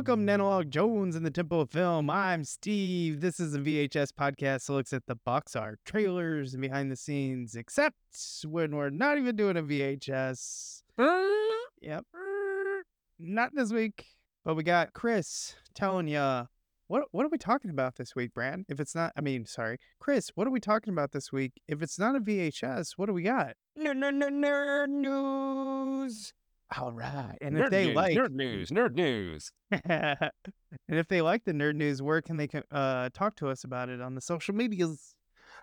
Welcome to Analog Jones in the Temple of Film. I'm Steve. This is a VHS podcast that looks at the box art, trailers, and behind the scenes, except when we're not even doing a VHS. Uh, yep. Uh. Not this week. But we got Chris telling you what what are we talking about this week, Brad? If it's not I mean, sorry. Chris, what are we talking about this week? If it's not a VHS, what do we got? No, no, no, nerd news. All right. And nerd if they news, like nerd news, nerd news. and if they like the nerd news, where can they uh, talk to us about it on the social medias?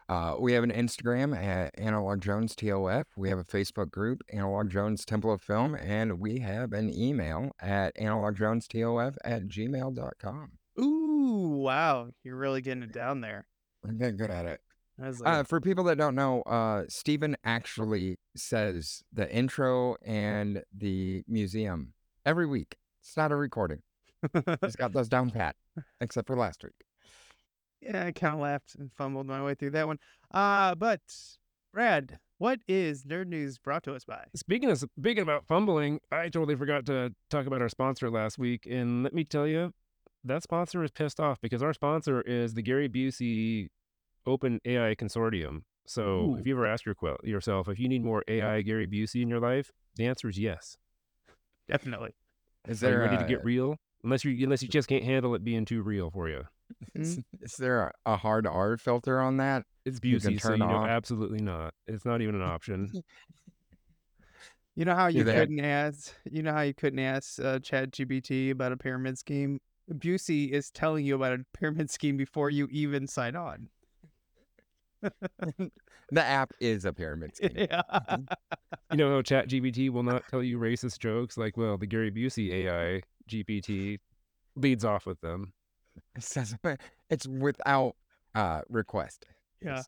Uh, we have an Instagram at Analog Jones TOF. We have a Facebook group, Analog Jones Temple of Film, and we have an email at analogjonestof at gmail.com. Ooh, wow, you're really getting it down there. I'm getting good at it. I was like, Uh, for people that don't know, uh, Stephen actually says the intro and the museum every week. It's not a recording. He's got those down pat, except for last week. yeah, I kind of laughed and fumbled my way through that one. Uh, but Brad, what is nerd news brought to us by? Speaking of speaking about fumbling, I totally forgot to talk about our sponsor last week, and let me tell you, that sponsor is pissed off because our sponsor is the Gary Busey Open AI Consortium. So, Ooh. if you ever ask your, yourself if you need more AI Gary Busey in your life, the answer is yes. Definitely. Is Are you there ready to get real? Unless you unless you just can't handle it being too real for you. Is, is there a, a hard R filter on that? It's You can Busey, so turn you know absolutely not. It's not even an option. You know how you they have- couldn't ask. You know how you couldn't ask uh, Chat GPT about a pyramid scheme. Busey is telling you about a pyramid scheme before you even sign on. The app is a pyramid scheme. yeah. you know how Chat GPT will not tell you racist jokes? Like, well, the Gary Busey AI GPT leads off with them. It says it's without uh, request. Yeah.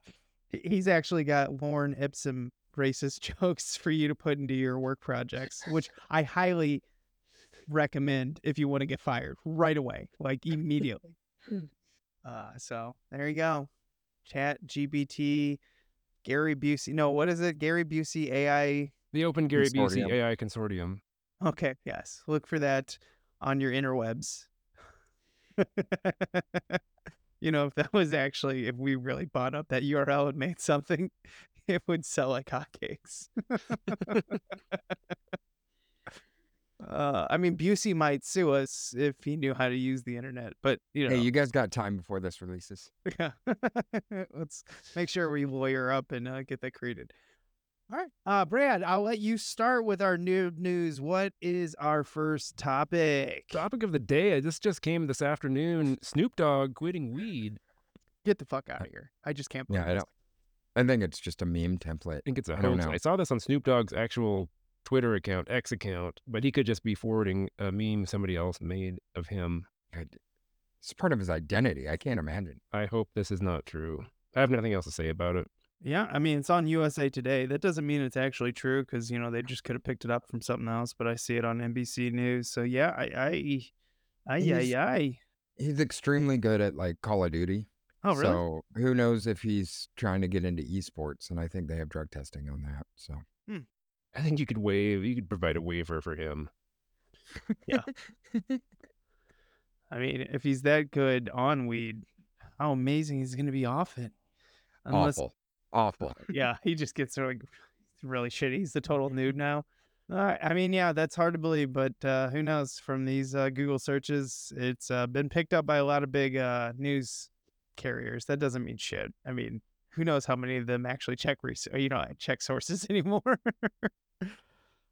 He's actually got Lorem Ipsum racist jokes for you to put into your work projects, which I highly recommend if you want to get fired right away, like immediately. uh, so there you go. Chat GPT, Gary Busey. No, what is it? Gary Busey AI. The Open Gary Busey AI Consortium. Okay, yes. Look for that on your interwebs. you know, if that was actually, if we really bought up that URL and made something, it would sell like hotcakes. uh, I mean, Busey might sue us if he knew how to use the internet, but you know, Hey, you guys got time before this releases. yeah. Let's make sure we lawyer up and uh, get that created. All right, uh, Brad, I'll let you start with our new news. What is our first topic? Topic of the day. This just came this afternoon. Snoop Dogg quitting weed. Get the fuck out of here! I just can't. Believe Yeah, believe I don't. I think it's just a meme template. I think it's a I don't hoax. know. I saw this on Snoop Dogg's actual Twitter account, X account, but he could just be forwarding a meme somebody else made of him. It's part of his identity. I can't imagine. I hope this is not true. I have nothing else to say about it. Yeah, I mean it's on USA Today. That doesn't mean it's actually true because you know they just could have picked it up from something else. But I see it on NBC News. So yeah, I, I, I, He's- I, I. He's extremely good at like Call of Duty. Oh really? So who knows if he's trying to get into esports? And I think they have drug testing on that. So I think you could waive. You could provide a waiver for him. Yeah. I mean, if he's that good on weed, how amazing he's going to be off it. awful, awful. yeah, he just gets really, really shitty. He's the total nude now. Right. I mean, yeah, that's hard to believe, but uh, who knows? From these uh, Google searches, it's uh, been picked up by a lot of big uh, news carriers. That doesn't mean shit. I mean, who knows how many of them actually check res- or, you know check sources anymore?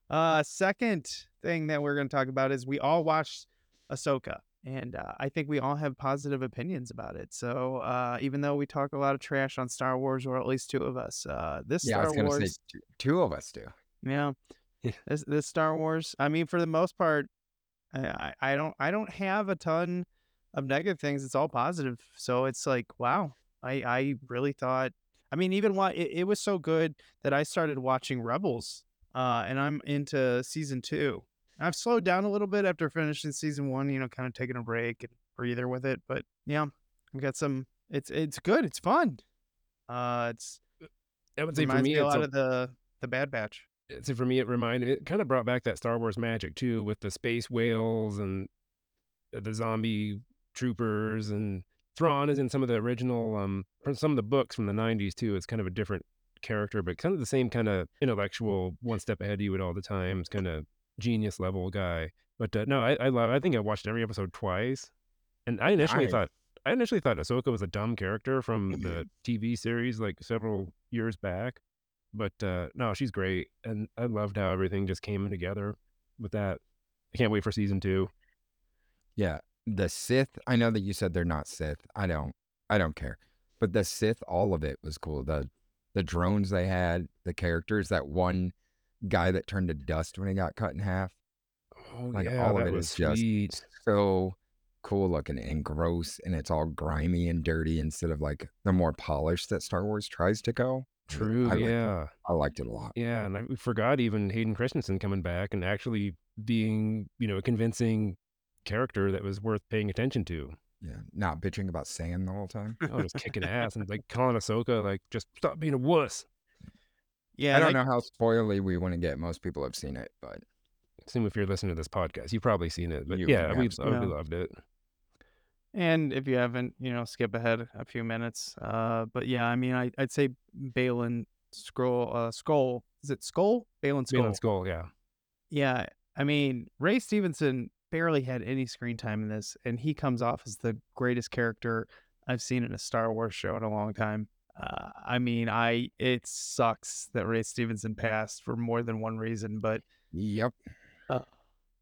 uh, second thing that we're going to talk about is we all watched Ahsoka. And uh, I think we all have positive opinions about it. So uh, even though we talk a lot of trash on Star Wars, or at least two of us, uh, this Yeah, I Star Wars, say two, two of us do. yeah, this this Star Wars. I mean, for the most part, I- I don't I don't have a ton of negative things. It's all positive. So it's like, wow, I I really thought. I mean, even why it, it was so good that I started watching Rebels, uh, and I'm into season two. I've slowed down a little bit after finishing season one. You know, kind of taking a break and breather with it. But yeah, we got some. It's it's good. It's fun. Uh, it's I would say for reminds me, me a lot a, of the the Bad Batch. so for me, it reminded it kind of brought back that Star Wars magic too, with the space whales and the zombie troopers and Thrawn is in some of the original um from some of the books from the '90s too. It's kind of a different character, but kind of the same kind of intellectual, one step ahead of you at all the times, kind of genius level guy. But uh, no, I, I love. I think I watched every episode twice, and I initially I- thought I initially thought Ahsoka was a dumb character from the TV series like several years back. But uh, no, she's great, and I loved how everything just came together with that. I can't wait for season two. Yeah, the Sith. I know that you said they're not Sith. I don't. I don't care. But the Sith, all of it was cool. The the drones they had, the characters. That one guy that turned to dust when he got cut in half. Oh Like, yeah, all of it was just. So cool looking and gross, and it's all grimy and dirty instead of like the more polished that Star Wars tries to go. True, I liked it. yeah, I liked it a lot. yeah, and I forgot even Hayden Christensen coming back and actually being, you know, a convincing character that was worth paying attention to. Yeah, not bitching about sand the whole time. Oh, just kicking ass and like calling Ahsoka like just stop being a wuss. Yeah, I don't know how spoily we want to get. Most people have seen it, but Assume if you're listening to this podcast, you've probably seen it. But You yeah, we have oh, we seen loved it. And if you haven't, you know, skip ahead a few minutes. Uh, but yeah, I mean, I, I'd say Baylan scroll, uh, skull. Is it skull? Baylan skull. Baylan Skull, yeah. Yeah, I mean, Ray Stevenson barely had any screen time in this, and he comes off as the greatest character I've seen in a Star Wars show in a long time. Uh, I mean, I it sucks that Ray Stevenson passed for more than one reason, but yep.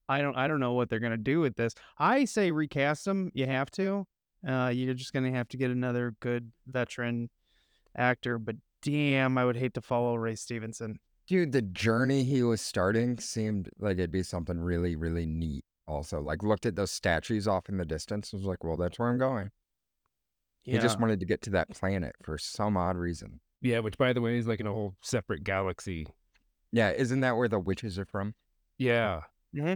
I don't I don't know what they're gonna do with this. I say recast him. You have to. Uh, you're just gonna have to get another good veteran actor. But damn, I would hate to follow Ray Stevenson. Dude, the journey he was starting seemed like it'd be something really, really neat. Also, like looked at those statues off in the distance and was like, well, that's where I'm going. He just wanted to get to that planet for some odd reason. Yeah, which by the way is like in a whole separate galaxy. Yeah, isn't that where the witches are from? Yeah. Yeah,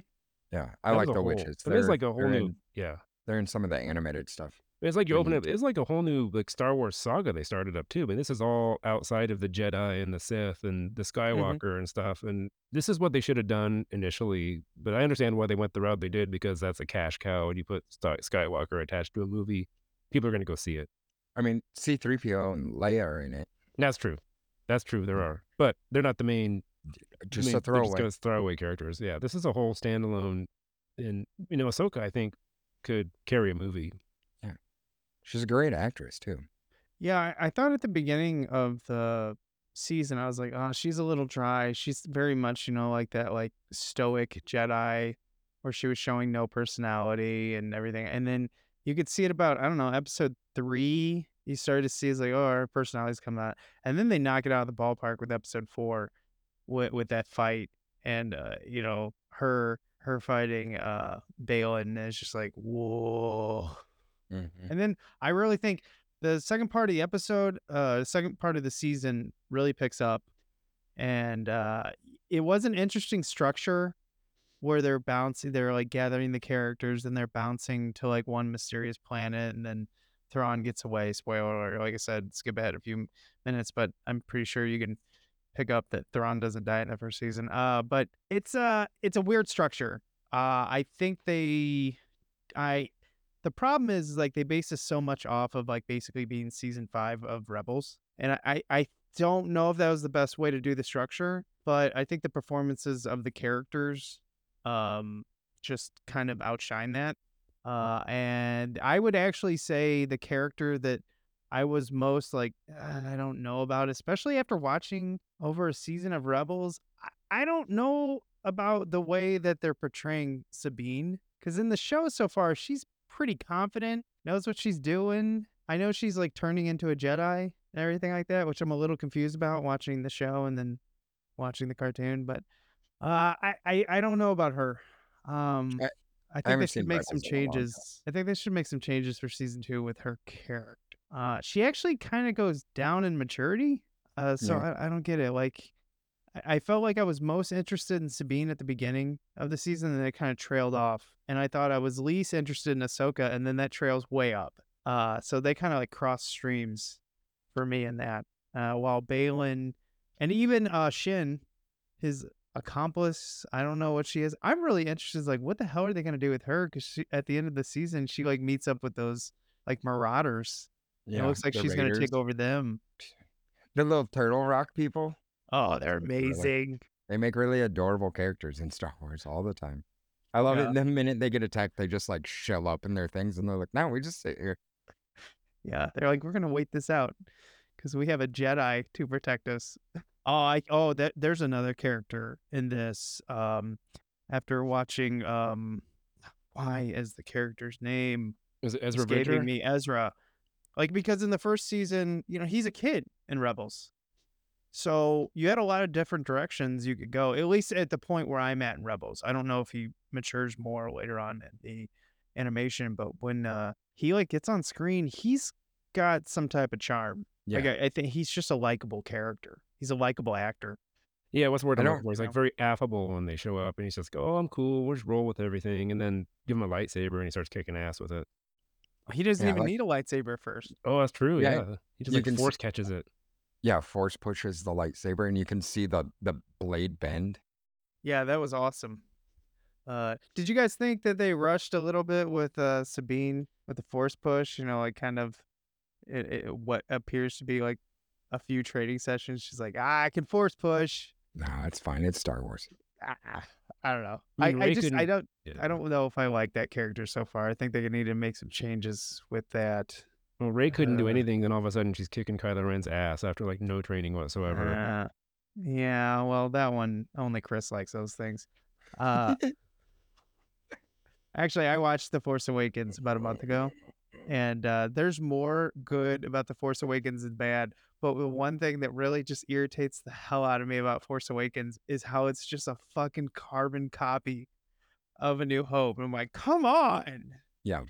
mm-hmm. I that like the whole- witches. It is They're- like a whole new in, yeah. they're in some of the animated stuff. It's like you They're open neat. up. It's like a whole new like Star Wars saga they started up too. I mean, this is all outside of the Jedi and the Sith and the mm-hmm. Skywalker and stuff. And this is what they should have done initially. But I understand why they went the route they did because that's a cash cow. And you put Skywalker attached to a movie, people are going to go see it. I mean, C3PO and Leia are in it. That's true. That's true. There mm. are, but they're not the main. Uh, just main, a they're Just throwaway. gonna throwaway characters. Yeah, this is a whole standalone. And you know, Ahsoka, I think, could carry a movie. She's a great actress too. Yeah, I, I thought at the beginning of the season, I was like, oh, she's a little dry. She's very much, you know, like that, like stoic Jedi, where she was showing no personality and everything. And then you could see it about, I don't know, episode three. You started to see it's like, oh, her personality's coming out, and then they knock it out of the ballpark with episode four, with with that fight, and uh, you know, her her fighting uh Baylan is just like, whoa. Mhm. And then I really think the second part of the episode, uh, the second part of the season really picks up. And uh, it was an interesting structure where they're bouncing, they're like gathering the characters and they're bouncing to like one mysterious planet. And then Thrawn gets away. Spoiler. Like I said, skip ahead a few minutes, but I'm pretty sure you can pick up that Thrawn doesn't die in the first season. Uh, but it's a, it's a weird structure. Uh, I think they, I the problem is like they base this so much off of like basically being season five of Rebels, and I I, don't know if that was the best way to do the structure, but I think the performances of the characters, um, just kind of outshine that. Uh, and I would actually say the character that I was most like "Uh, I don't know about, especially after watching over a season of Rebels. I, I don't know about the way that they're portraying Sabine because in the show so far she's pretty confident, knows what she's doing. I know she's like turning into a Jedi and everything like that, which I'm a little confused about watching the show and then watching the cartoon. But uh, I, I I don't know about her. Um, I- I think haven't they should make some Rebels in a long time. changes. I think they should make some changes for season two with her character. uh, she actually kind of goes down in maturity. Uh, so Yeah. I, I don't get it. Like, I, felt like I was most interested in Sabine at the beginning of the season, and it kind of trailed off. And I thought I was least interested in Ahsoka, and then that trails way up. Uh, so they kind of like cross streams for me in that. Uh, while Baylan and even uh Shin, his accomplice, I don't know what she is. I'm really interested. Like, what the hell are they gonna do with her? Because at the end of the season, she like meets up with those like marauders. And it looks like she's gonna take over them. The little turtle rock people. Oh, they're Really? amazing. They make really adorable characters in Star Wars all the time. I love Yeah. it. The minute they get attacked, they just like shell up in their things, and they're like, "No, we just sit here." Yeah, they're like, we're gonna wait this out because we have a Jedi to protect us. Oh, I oh, that there's another character in this. Um, after watching um, why is the character's name Is it Ezra escaping Bridger? me? Ezra. Like because in the first season, you know, he's a kid in Rebels. So you had a lot of different directions you could go, at least at the point where I'm at in Rebels. I don't know if he matures more later on in the animation, but when uh he like gets on screen, he's got some type of charm. Like Yeah. I, I think he's just a likable character. He's a likable actor. Yeah, what's the word I I'm don't- looking for? He's like very affable when they show up, and he's just go, "Oh, I'm cool. We'll just roll with everything," and then give him a lightsaber, and he starts kicking ass with it. He doesn't Yeah, even like- need a lightsaber first. Oh, that's true. Yeah, Yeah, he just you like can see- force catches it. Yeah, Force pushes the lightsaber, and you can see the the blade bend. Yeah, that was awesome. Uh, did you guys think that they rushed a little bit with uh, Sabine with the force push? You know, like kind of it, it, what appears to be like a few trading sessions. She's like, ah, I can force push. No, it's fine. It's Star Wars. Ah, I don't know. I I, mean, I Rey just I don't Yeah. I don't know if I like that character so far. I think they need to make some changes with that. Well, Rey couldn't do Uh, anything, then all of a sudden she's kicking Kylo Ren's ass after like no training whatsoever. Uh, yeah, well, that one only Chris likes those things. Uh, actually, I watched The Force Awakens about a month ago, and uh, there's more good about The Force Awakens than bad. But the one thing that really just irritates the hell out of me about Force Awakens is how it's just a fucking carbon copy of A New Hope. And I'm like, come on. Yeah.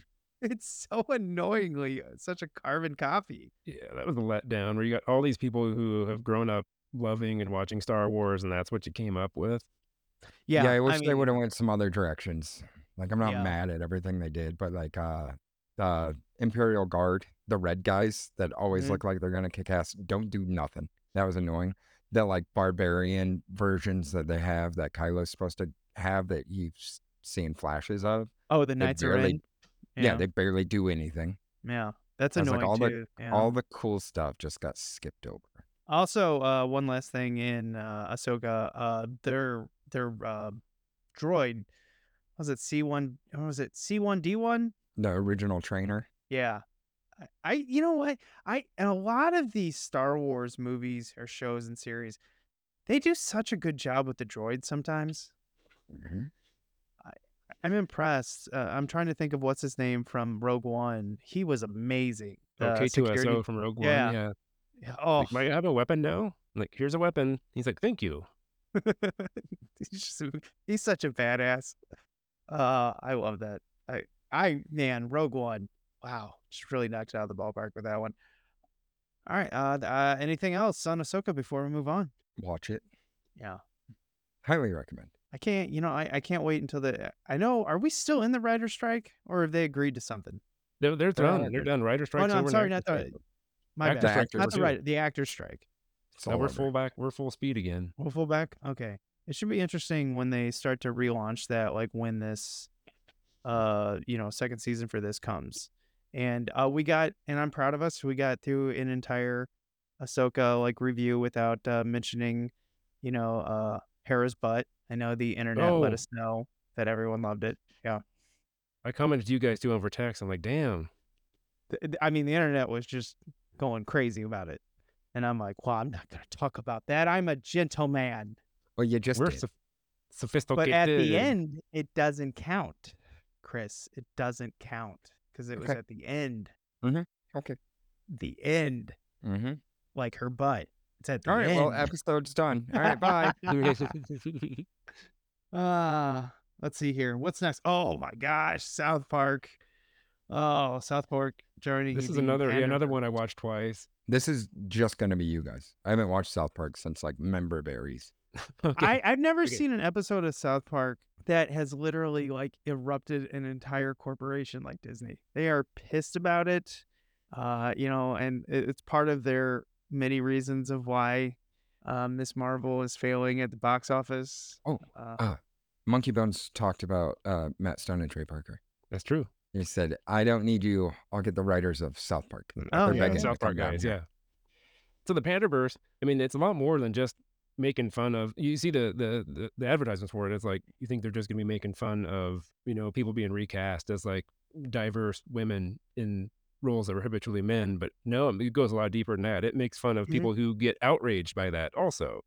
It's so annoyingly uh, such a carbon copy. Yeah, that was a letdown where you got all these people who have grown up loving and watching Star Wars, and that's what you came up with. Yeah, yeah I wish they mean, would have went some other directions. Like I'm not Yeah. mad at everything they did, but like uh the Imperial Guard, the red guys that always Mhm. look like they're gonna kick ass, don't do nothing. That was annoying. The like barbarian versions that they have that Kylo's supposed to have that you've seen flashes of. Oh, the Knights are barely- in. Yeah, they barely do anything. Yeah, that's I was like, annoying all the- too. yeah. All the cool stuff just got skipped over. Also, uh, one last thing in uh, Ahsoka, uh, their their uh, droid was it C one? Was it C one D one? The original trainer. Yeah, I, I you know what I and a lot of these Star Wars movies or shows and series, they do such a good job with the droids sometimes. Mhm. I'm impressed. Uh, I'm trying to think of what's his name from Rogue One. He was amazing. Oh, Uh, K2SO security- from Rogue One. Yeah. Yeah. Yeah, Oh, Like, might I have a weapon now? Like, here's a weapon. He's like, thank you. he's, just, he's such a badass. Uh, I love that. I, I, man, Rogue One. Wow, just really knocked out of the ballpark with that one. All right. Uh, uh anything else on Ahsoka before we move on? Watch it. Yeah, Highly recommend. I can't. You know, I, I can't wait until the. I know. Are we still in the writer strike, or have they agreed to something? They're, they're They're done. They're done. Writer strikes oh no, I'm sorry, not the. strike. My Actor bad. strike Not the too. right. The actor strike. It's Now we're full back. We're full speed again. We'll full back. Okay. It should be interesting when they start to relaunch that, like when this, uh, you know, second season for this comes. And uh, we got, and I'm proud of us. We got through an entire Ahsoka like review without uh, mentioning, you know, uh, Hera's butt. I know the internet let Oh. us know that everyone loved it. Yeah. I commented to you guys too over text. I'm like, damn. Th- th- I mean, the internet was just going crazy about it. And I'm like, well, I'm not going to talk about that. I'm a gentleman. Well, you just we're did. soph- sophisticated. But at the end, it doesn't count, Chris. It doesn't count because it was Okay. at the end. Okay. The end, Mm-hmm. like her butt. It's at the All right. end. Well, episode's done. All right. Bye. Uh, let's see here. What's next? Oh my gosh, South Park. Oh, South Park Journey. This is another yeah, another one I watched twice. This is just gonna be you guys. I haven't watched South Park since like Member Berries. Okay. I, I've never Okay. seen an episode of South Park that has literally like erupted an entire corporation like Disney. They are pissed about it, uh, you know, and it, it's part of their many reasons of why um, Miss Marvel is failing at the box office. Oh, uh, uh, Monkey Bones talked about uh, Matt Stone and Trey Parker. That's true. He said, "I don't need you. I'll get the writers of South Park." Oh, They're yeah, to South Park guys, yeah. So the Panderverse, I mean, it's a lot more than just making fun of. You see the the the, the advertisements for it. It's like you think they're just gonna be making fun of you know people being recast as like diverse women in roles that were habitually men, but no, it goes a lot deeper than that. It makes fun of Mhm. people who get outraged by that also.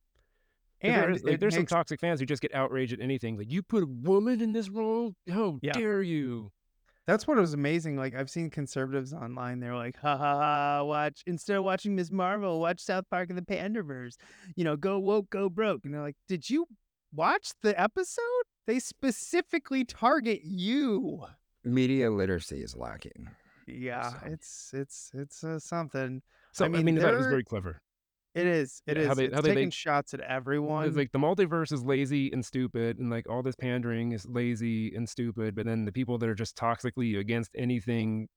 and is- like, it there's some toxic fans who just get outraged at anything. Like you put a woman in this role? How Yeah. dare you? That's what was amazing. Like I've seen conservatives online. They're like, "Ha ha ha! Watch instead of watching Miss Marvel, watch South Park and the Panderverse. You know, go woke, go broke." And they're like, "Did you watch the episode? They specifically target you." Media literacy is lacking. Yeah, So- it's it's it's uh, something. So I I mean, mean, that was very clever. It is. It Yeah, is. how they- it's how they taking make- shots at everyone. It's like the multiverse is lazy and stupid, and like all this pandering is lazy and stupid. But then the people that are just toxically against anything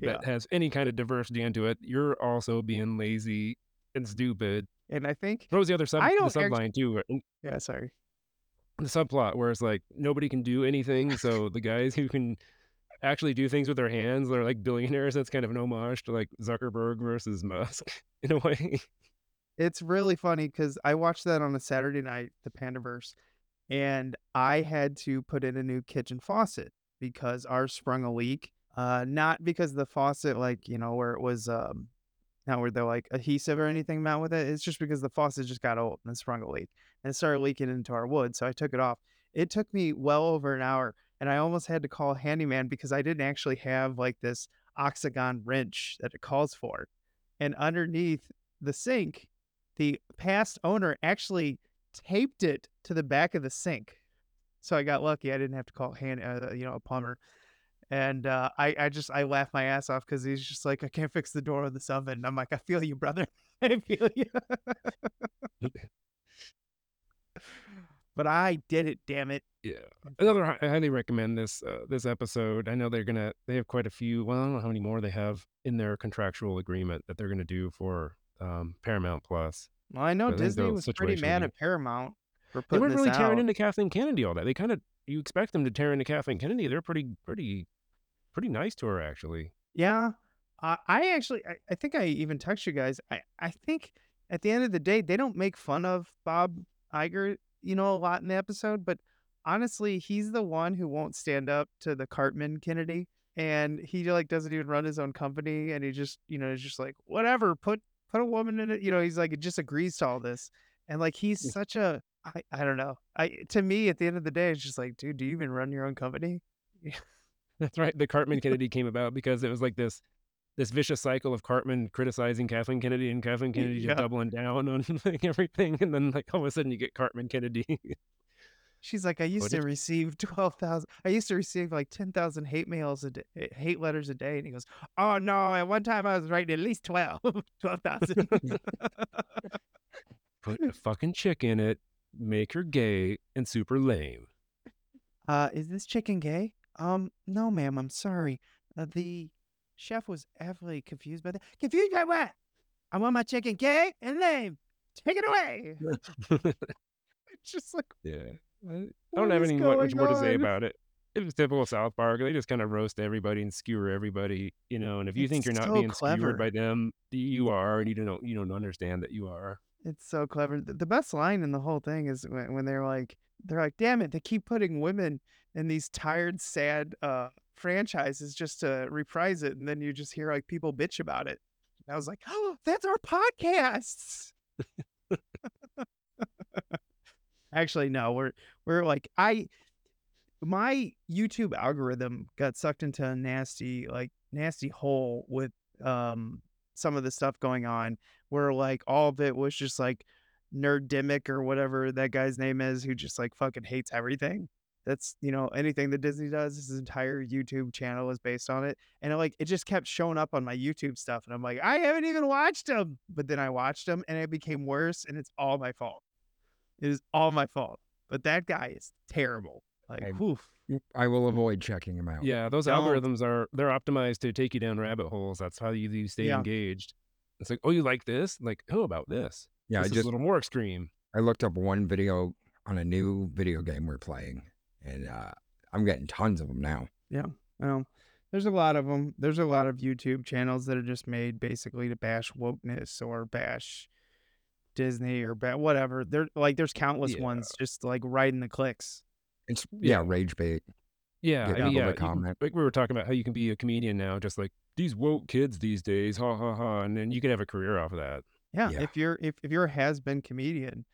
that has any kind of diversity into it, you're also being lazy and stupid. and I think. What was the other sub I the don't act- subline too? Yeah. Sorry. The subplot where it's like nobody can do anything, so the guys who can actually do things with their hands They're like billionaires. That's kind of an homage to like Zuckerberg versus Musk in a way. It's really funny because I watched that on a Saturday night, the Panderverse, and I had to put in a new kitchen faucet because ours sprung a leak. Uh, not because the faucet, like you know, where it was, um, not where they're like adhesive or anything met with it. It's just because the faucet just got old and sprung a leak and it started leaking into our wood. So I took it off. It took me well over an hour, and I almost had to call handyman because I didn't actually have like this octagon wrench that it calls for. And underneath the sink, the past owner actually taped it to the back of the sink. So I got lucky. I didn't have to call hand, uh, you know, a plumber. And uh, I, I just, I laughed my ass off because he's just like, I can't fix the door of this oven. And I'm like, I feel you, brother. I feel you. But I did it, damn it. Yeah. Another, I highly recommend this uh, this episode. I know they're gonna they have quite a few. Well, I don't know how many more they have in their contractual agreement that they're gonna do for um, Paramount Plus. Well, I know But Disney the was pretty mad at Paramount for They weren't really tearing into Kathleen Kennedy all that. They kind of you expect them to tear into Kathleen Kennedy. They're pretty pretty pretty nice to her actually. Yeah. Uh, I actually, I, I think I even text you guys. I, I think at the end of the day, they don't make fun of Bob Iger, you know, a lot in the episode, but honestly, he's the one who won't stand up to the Cartman Kennedy. And he like doesn't even run his own company. And he just, you know, is just like, whatever, put, put a woman in it. You know, he's like, it just agrees to all this. And like, he's such a, I, I don't know. I, to me, at the end of the day, it's just like, dude, do you even run your own company? That's right. The Cartman Kennedy came about because it was like this this vicious cycle of Cartman criticizing Kathleen Kennedy and Kathleen Kennedy Yeah. just doubling down on like everything, and then like all of a sudden you get Cartman Kennedy. She's like, I used What to did- receive twelve thousand. I used to receive like ten thousand hate mails a day, hate letters a day, and he goes, "Oh no! At one time, I was writing at least 12, 12,000. Put a fucking chick in it, make her gay and super lame. uh, is this chicken gay? Um, no, ma'am. I'm sorry. Uh, the chef was heavily confused by that. Confused by what? I want my chicken gay and lame. Take it away. It's just like, Yeah. I don't have any much more to say about it. It was typical South Park. They just kind of roast everybody and skewer everybody, you know. And if you think you're not so being clever. skewered by them, you are, and you don't you don't understand that you are. It's so clever. The the best line in the whole thing is when, when they're like, they're like, damn it, they keep putting women in these tired, sad uh, franchises just to reprise it. And then you just hear like people bitch about it. And I was like, oh, that's our podcasts. Actually, no, we're, we're like, I, my YouTube algorithm got sucked into a nasty, like, nasty hole with um some of the stuff going on where like all of it was just like nerddemic or whatever that guy's name is who just like fucking hates everything That's you know anything that Disney does. His entire YouTube channel is based on it, and it, like it just kept showing up on my YouTube stuff, and I'm like, I haven't even watched them. But then I watched them, and it became worse, and it's all my fault. It is all my fault. But that guy is terrible. Like, I- whew. I will avoid checking him out. Yeah, those Don't. algorithms are they're optimized to take you down rabbit holes. That's how you, you stay Yeah. engaged. It's like, oh, you like this? Like, oh, about this? Yeah, I this is just a little more extreme. I looked up one video on a new video game we're playing, and uh, I'm getting tons of them now. Yeah. Well, there's a lot of them. There's a lot of YouTube channels that are just made basically to bash wokeness or bash Disney or ba- whatever. There, like, there's countless Yeah. ones just like riding the clicks. It's yeah, Yeah. rage bait. Yeah, I mean, yeah. can- comment. like we were talking about how you can be a comedian now, just like these woke kids these days, ha ha ha, and then you can have a career off of that. Yeah, Yeah. if you're if, if you're a has been comedian,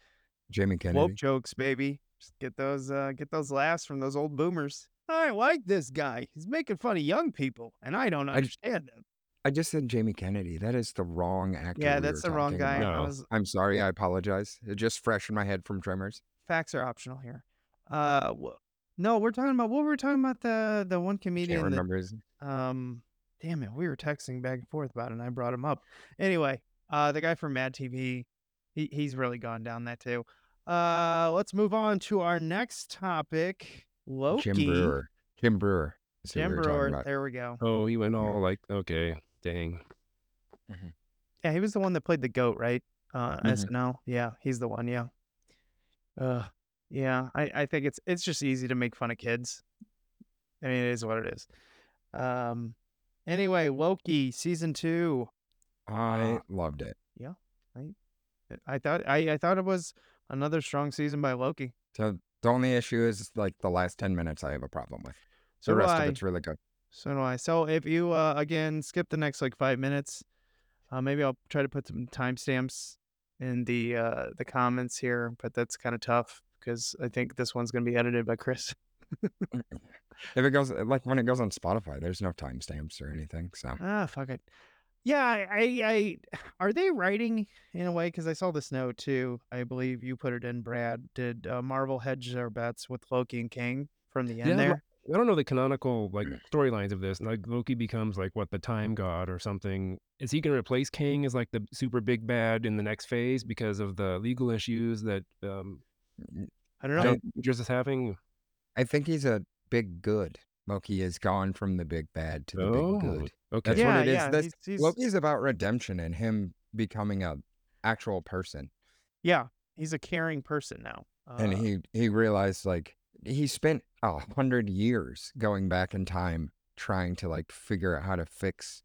Jamie Kennedy. woke jokes, baby. Just get those uh get those laughs from those old boomers. I like this guy. He's making fun of young people, and I don't I- understand him. I just said Jamie Kennedy. That is the wrong actor. Yeah, that's were the wrong guy. about. I No. was I'm sorry. I apologize. It just fresh in my head from Tremors. facts are optional here. Uh, wh- no, we're talking about what were we talking about the the one comedian. Can't comedian that remember his. um damn it we were texting back and forth about it and i brought him up anyway uh the guy from mad tv he, he's really gone down that too uh let's move on to our next topic loki Jim Breuer. Jim Breuer. is Jim Breuer, about. there we go Oh, he went all like, okay, dang. yeah he was the one that played the goat right uh Mhm. snl yeah he's the one yeah uh yeah i i think it's it's just easy to make fun of kids i mean it is what it is um anyway loki season two I loved it. Yeah. I I thought I, I thought it was another strong season by Loki. So the only issue is like the last ten minutes I have a problem with. So the rest I. of it's really good. So do I. So if you uh, again skip the next like five minutes, uh, maybe I'll try to put some timestamps in the uh, the comments here, but that's kind of tough because I think this one's gonna be edited by Chris. If it goes like when it goes on Spotify, there's no timestamps or anything. So Ah, fuck it. Yeah, I, I, I are they writing in a way? Because I saw this note too. I believe you put it in, Brad. Did uh, Marvel hedge their bets with Loki and Kang from the end Yeah, there? I don't know the canonical like storylines of this. Like Loki becomes like what the time god or something. Is he gonna replace Kang as like the super big bad in the next phase because of the legal issues that um I don't know. John Rogers is having? I think he's a big good. Loki has gone from the big bad to the Oh, big good. okay. That's yeah, what it is. yeah. This- he's, he's, Loki's about redemption and him becoming a actual person. yeah, he's a caring person now. Uh, and he he realized like he spent a hundred years going back in time trying to like figure out how to fix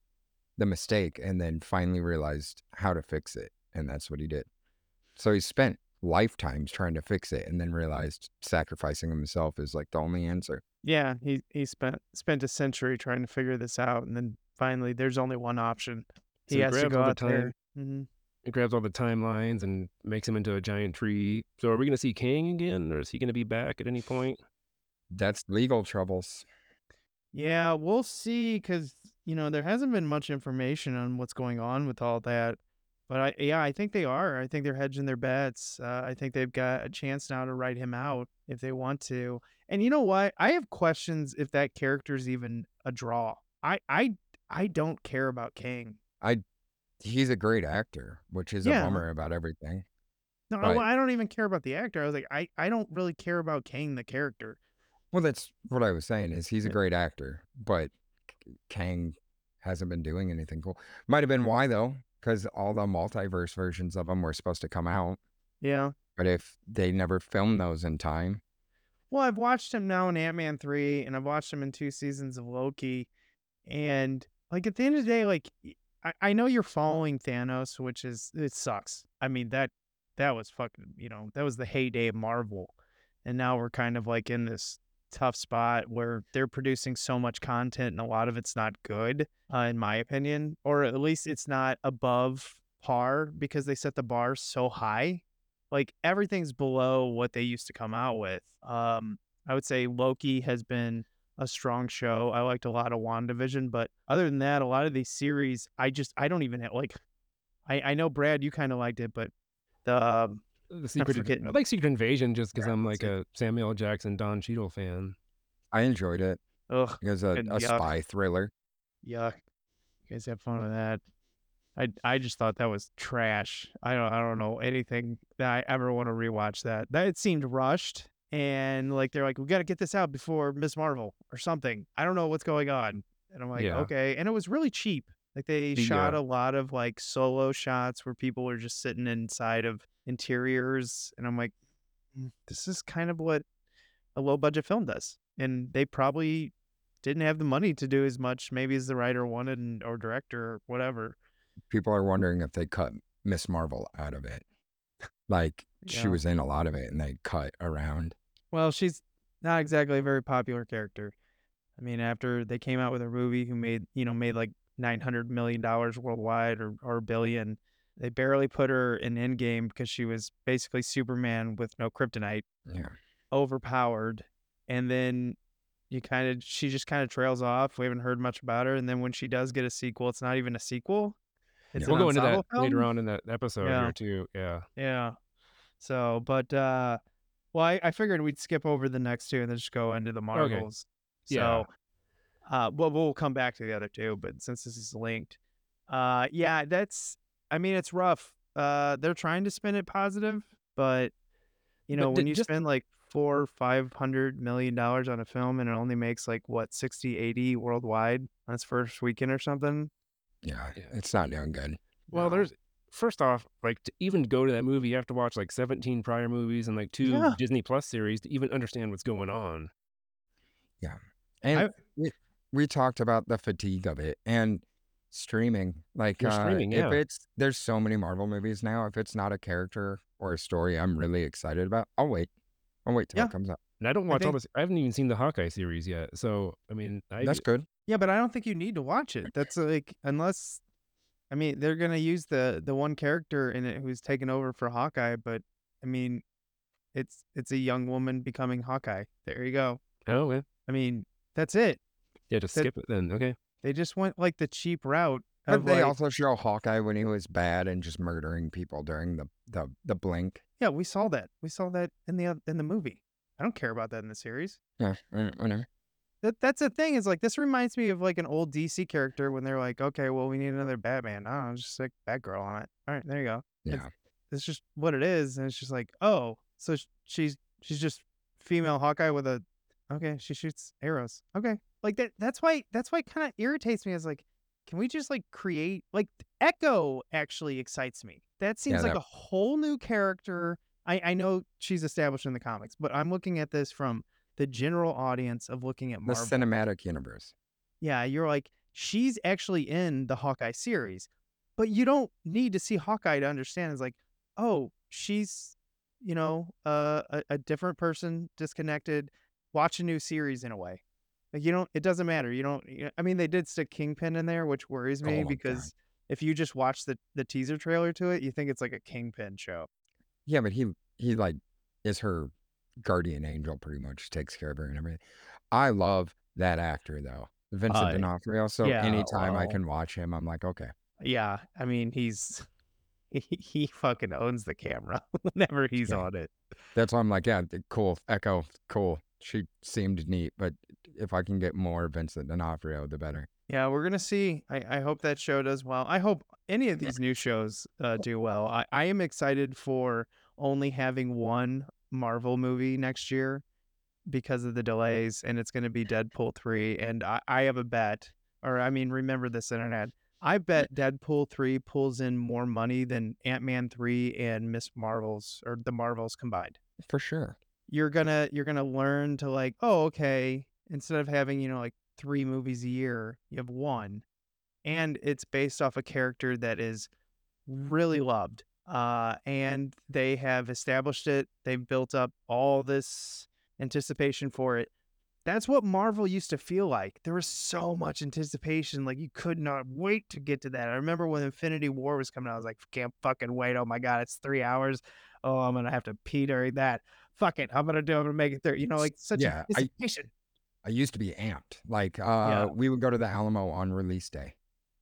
the mistake and then finally realized how to fix it and that's what he did so he spent lifetimes trying to fix it and then realized sacrificing himself is like the only answer yeah, he he spent spent a century trying to figure this out, and then finally, there's only one option. So He he has to go all the out there. hmm He grabs all the timelines and makes him into a giant tree. So are we gonna see Kang again, or is he gonna be back at any point? that's legal troubles Yeah, we'll see because you know there hasn't been much information on what's going on with all that. But I yeah, I think they are. I think they're hedging their bets. Uh, I think they've got a chance now to write him out if they want to. And you know what? I have questions if that character is even a draw. I I I don't care about Kang. I, he's a great actor which is Yeah. a bummer about everything No, Right. I, I don't even care about the actor. I was like, I, I don't really care about Kang the character. well that's what i was saying is he's a great actor but kang hasn't been doing anything cool might have been why though because all the multiverse versions of them were supposed to come out Yeah. But if they never filmed those in time, Well, I've watched him now in Ant Man three, and I've watched him in two seasons of Loki, and like at the end of the day, like I know you're following Thanos, which is it sucks. I mean that that was fucking you know that was the heyday of Marvel, and now we're kind of like in this tough spot where they're producing so much content and a lot of it's not good, uh, in my opinion, or at least it's not above par because they set the bar so high like everything's below what they used to come out with. Um, I would say Loki has been a strong show. I liked a lot of WandaVision, but other than that, a lot of these series, I just I don't even have, like. I I know Brad, you kind of liked it, but the um, the Secret. forgetting. I like Secret Invasion just because Yeah, I'm like a Samuel Jackson, Don Cheadle fan. I enjoyed it. Ugh, It was a, a spy thriller. yuck. You guys have fun with that. I I just thought that was trash. I don't I don't know anything that I ever want to rewatch that. That it seemed rushed and like they're like we got to get this out before Miss Marvel or something. I don't know what's going on. And I'm like, Yeah. okay. And it was really cheap. Like they The, shot uh, a lot of like solo shots where people were just sitting inside of interiors and I'm like "Mm, this is kind of what a low budget film does. And they probably didn't have the money to do as much maybe as the writer wanted and, or director or whatever. People are wondering if they cut Miss Marvel out of it. Like she was in a lot of it and they cut around. Well, she's not exactly a very popular character. I mean, after they came out with a movie who made, you know, made like nine hundred million dollars worldwide or or a billion, they barely put her in Endgame because she was basically Superman with no kryptonite, Yeah. overpowered, and then you kind of she just kind of trails off. We haven't heard much about her, and then when she does get a sequel, it's not even a sequel. It's we'll go into that ensemble later on in that episode Yeah. here too. Yeah. Yeah. So, but uh well, I, I figured we'd skip over the next two and then just go into the Marvels. Yeah. So uh well we'll come back to the other two, but since this is linked. Uh yeah, that's I mean it's rough. Uh they're trying to spin it positive, but you But know, when d- you just- spend like four or five hundred million dollars on a film and it only makes like what 60, 80 worldwide on its first weekend or something. Yeah. Yeah. It's not doing good. Well, No. there's first off, like to even go to that movie, you have to watch like 17 prior movies and like two Yeah. Disney Plus series to even understand what's going on. Yeah. And I- we, we talked about the fatigue of it and streaming. Like You're uh, streaming, if it's there's so many Marvel movies now. If it's not a character or a story I'm really excited about, I'll wait. I'll wait till Yeah. it comes out. And I don't watch all think- this. I haven't even seen the Hawkeye series yet. So I mean, I That's good. Yeah, but I don't think you need to watch it. That's like unless I mean they're gonna use the the one character in it who's taken over for Hawkeye, but I mean it's it's a young woman becoming Hawkeye. There you go. oh yeah, I mean, that's it. Yeah, just That- skip it then. Okay. They just went like the cheap route But they like, also show Hawkeye when he was bad and just murdering people during the the, the blink. yeah, we saw that. We saw that in the in the movie. I don't care about that in the series. Yeah, uh, whatever. That that's the thing is like this reminds me of like an old DC character when they're like, okay, well we need another Batman. I don't just like Batgirl on it. All right, there you go. It's- Yeah. it's just what it is and it's just like oh so she's she's just female hawkeye with a okay she shoots arrows okay like that that's why that's why it kind of irritates me is like can we just like create like echo actually excites me that seems Yeah, like that- a whole new character i i know she's established in the comics but i'm looking at this from the general audience of looking at The cinematic universe. yeah, you're like, she's actually in the Hawkeye series, but you don't need to see Hawkeye to understand. It's like, oh, she's, you know, uh, a, a different person, disconnected. Watch a new series in a way. Like you don't. It doesn't matter. You don't. you- I mean, they did stick Kingpin in there, which worries me Oh, because if you just watch the the teaser trailer to it, you think it's like a Kingpin show. Yeah, but he he like is her guardian angel pretty much takes care of her and everything. I love that actor though. Vincent Uh, D'Onofrio. So yeah, anytime I can watch him, I'm like, okay. Yeah, I mean, he's he, he fucking owns the camera whenever he's Yeah. on it. That's why I'm like, yeah, cool. Echo, cool. She seemed neat, but if I can get more Vincent D'Onofrio, the better. Yeah, we're gonna see. I, I hope that show does well. I hope any of these new shows uh, do well. I, I am excited for only having one Marvel movie next year because of the delays, and it's gonna be Deadpool three. And I, I have a bet, or I mean, remember this internet. I bet Deadpool three pulls in more money than Ant Man three and Miss Marvels or the Marvels combined For sure. You're gonna you're gonna learn to like oh okay instead of having you know like three movies a year you have one and it's based off a character that is really loved uh and they have established it they've built up all this anticipation for it. That's what marvel used to feel like. There was so much anticipation like you could not wait to get to that. I remember when infinity war was coming out i was like can't fucking wait. Oh my god it's three hours. Oh i'm gonna have to pee during that fuck it i'm gonna do i'm gonna make it there you know like such Yeah, I- anticipation I used to be amped. Like, uh, Yeah. we would go to the Alamo on release day.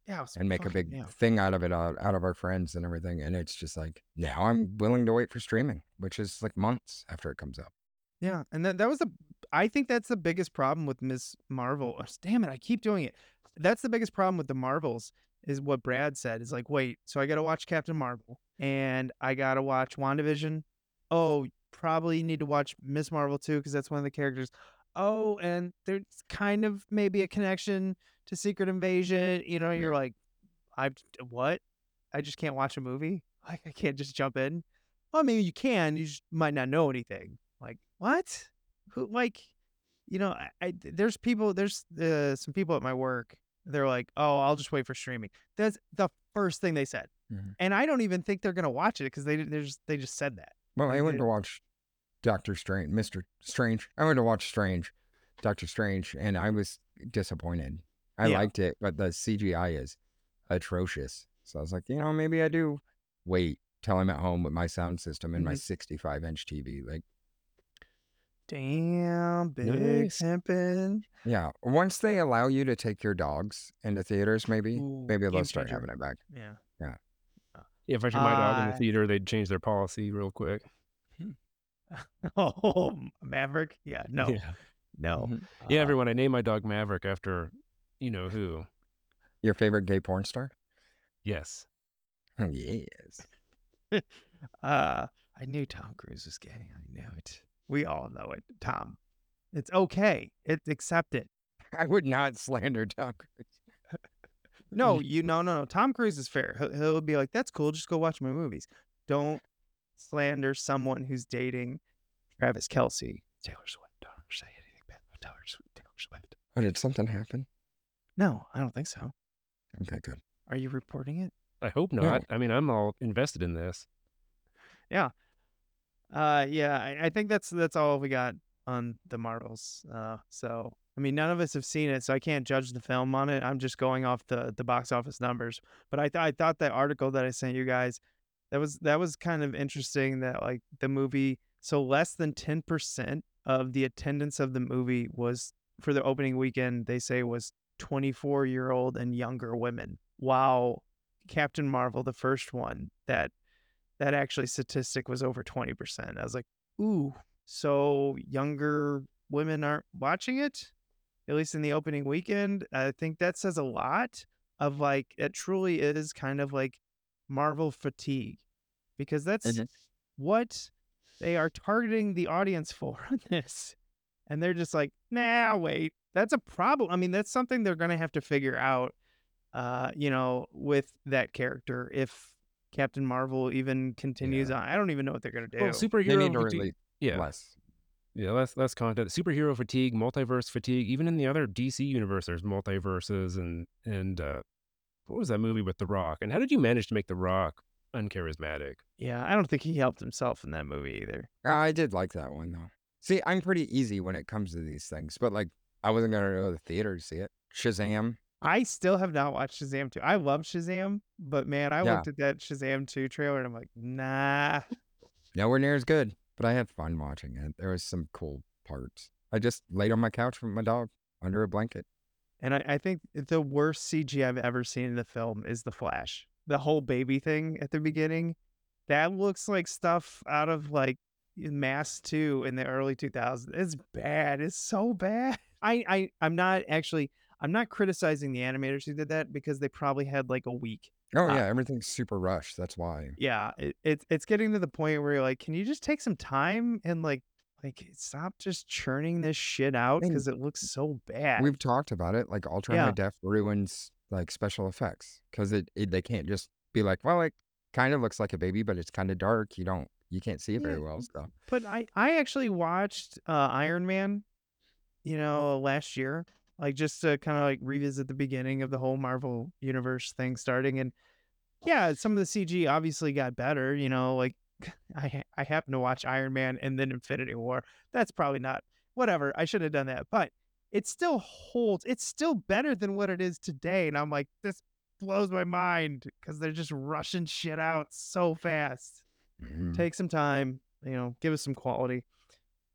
Yeah, and make a big yeah. thing out of it out, out of our friends and everything. And it's just like now I'm willing to wait for streaming, which is like months after it comes out. Yeah, and that that was the I think that's the biggest problem with Miss Marvel. Oh, Damn it, I keep doing it. That's the biggest problem with the Marvels is what Brad said. Is like, wait, so I got to watch Captain Marvel and I got to watch WandaVision. Oh, probably need to watch Miss Marvel too because that's one of the characters. Oh, and there's kind of maybe a connection to Secret Invasion. You know, you're like, I what? I just can't watch a movie. Like I can't just jump in. Well, maybe you can. You just might not know anything. Like what? Who like? You know, I, I there's people. There's uh, some people at my work. They're like, oh, I'll just wait for streaming. That's the first thing they said, Mhm. and I don't even think they're gonna watch it because they they just they just said that. Well, I went to watch Doctor Strange, Mister Strange. I went to watch Strange, Doctor Strange, and I was disappointed. I Yeah. liked it, but the CGI is atrocious. So I was like, you know, maybe I do wait till I'm at home with my sound system and my Mhm. 65 inch TV. Like, Damn, big Nice. pimpin'. yeah, once they allow you to take your dogs into theaters, maybe, Ooh, maybe they'll start changer. having it back. Yeah. Yeah, if I took my dog in the theater, they'd change their policy real quick. Oh, Maverick. Yeah. No. Yeah. No. Mhm. Yeah, Uh, everyone. I named my dog Maverick after, you know who. Your favorite gay porn star? Yes. yes. Uh, I knew Tom Cruise was gay. I knew it. We all know it, Tom. It's okay. It's accepted. I would not slander Tom Cruise. No, you no no no. Tom Cruise is fair. He'll, he'll be like, "That's cool. Just go watch my movies." Don't slander someone who's dating Travis Kelce. Taylor Swift. Don't say anything bad about Taylor Swift. Taylor Swift. Oh, did something happen? No, I don't think so. Okay, good. Are you reporting it? I hope No. not. I mean, I'm all invested in this. Yeah. Uh, yeah, I, I think that's that's all we got on the Marvels. Uh, so I mean, none of us have seen it, so I can't judge the film on it. I'm just going off the the box office numbers. But I th- I thought that article that I sent you guys, that was that was kind of interesting. That like the movie, so less than ten percent of the attendance of the movie was for the opening weekend. They say was 24 year old and younger women. Wow, Captain Marvel, the first one, that that actually statistic was over 20%. I was like, ooh, so younger women aren't watching it, at least in the opening weekend. I think that says a lot of like, it truly is kind of like Marvel fatigue because that's Mhm. what they are targeting the audience for in this. And they're just like, nah, wait, that's a problem. I mean, that's something they're going to have to figure out, uh, you know, with that character if Captain Marvel even continues on. I don't even know what they're going to do. Well, They superhero need to fatigue- release Yeah. less. Yeah, less less content. Superhero fatigue, multiverse fatigue. Even in the other DC universe, there's multiverses and and uh, what was that movie with The Rock? And how did you manage to make The Rock uncharismatic? yeah, I don't think he helped himself in that movie either. I did like that one though. See, I'm pretty easy when it comes to these things, but like I wasn't gonna go to the theater to see it. Shazam. I still have not watched Shazam 2. I love Shazam, but man, I Yeah. looked at that Shazam 2 trailer and I'm like, nah. Nowhere near as good, but I had fun watching it. There was some cool parts. I just laid on my couch with my dog under a blanket. And I, I think the worst CG I've ever seen in the film is the Flash. The whole baby thing at the beginning, that looks like stuff out of like Mass 2 in the early 2000s. It's bad. It's so bad. I, I I'm not actually I'm not criticizing the animators who did that because they probably had like a week. Oh Ah. yeah, everything's super rushed. That's why. Yeah, it, it's it's getting to the point where you're like, can you just take some time and like like stop just churning this shit out And because it looks so bad. We've talked about it. Like Ultra Yeah. High Def ruins like special effects because it, it they can't just be like, well, it kind of looks like a baby, but it's kind of dark. You don't you can't see it very Yeah, well. So But I I actually watched uh Iron Man, you know, last year, like just to kind of like revisit the beginning of the whole Marvel universe thing starting and yeah, some of the CG obviously got better, you know, like I I happened to watch Iron Man and then Infinity War. That's probably not whatever. I should have done that, but it still holds. It's still better than what it is today and I'm like this blows my mind cuz they're just rushing shit out so fast mhm. take some time you know give us some quality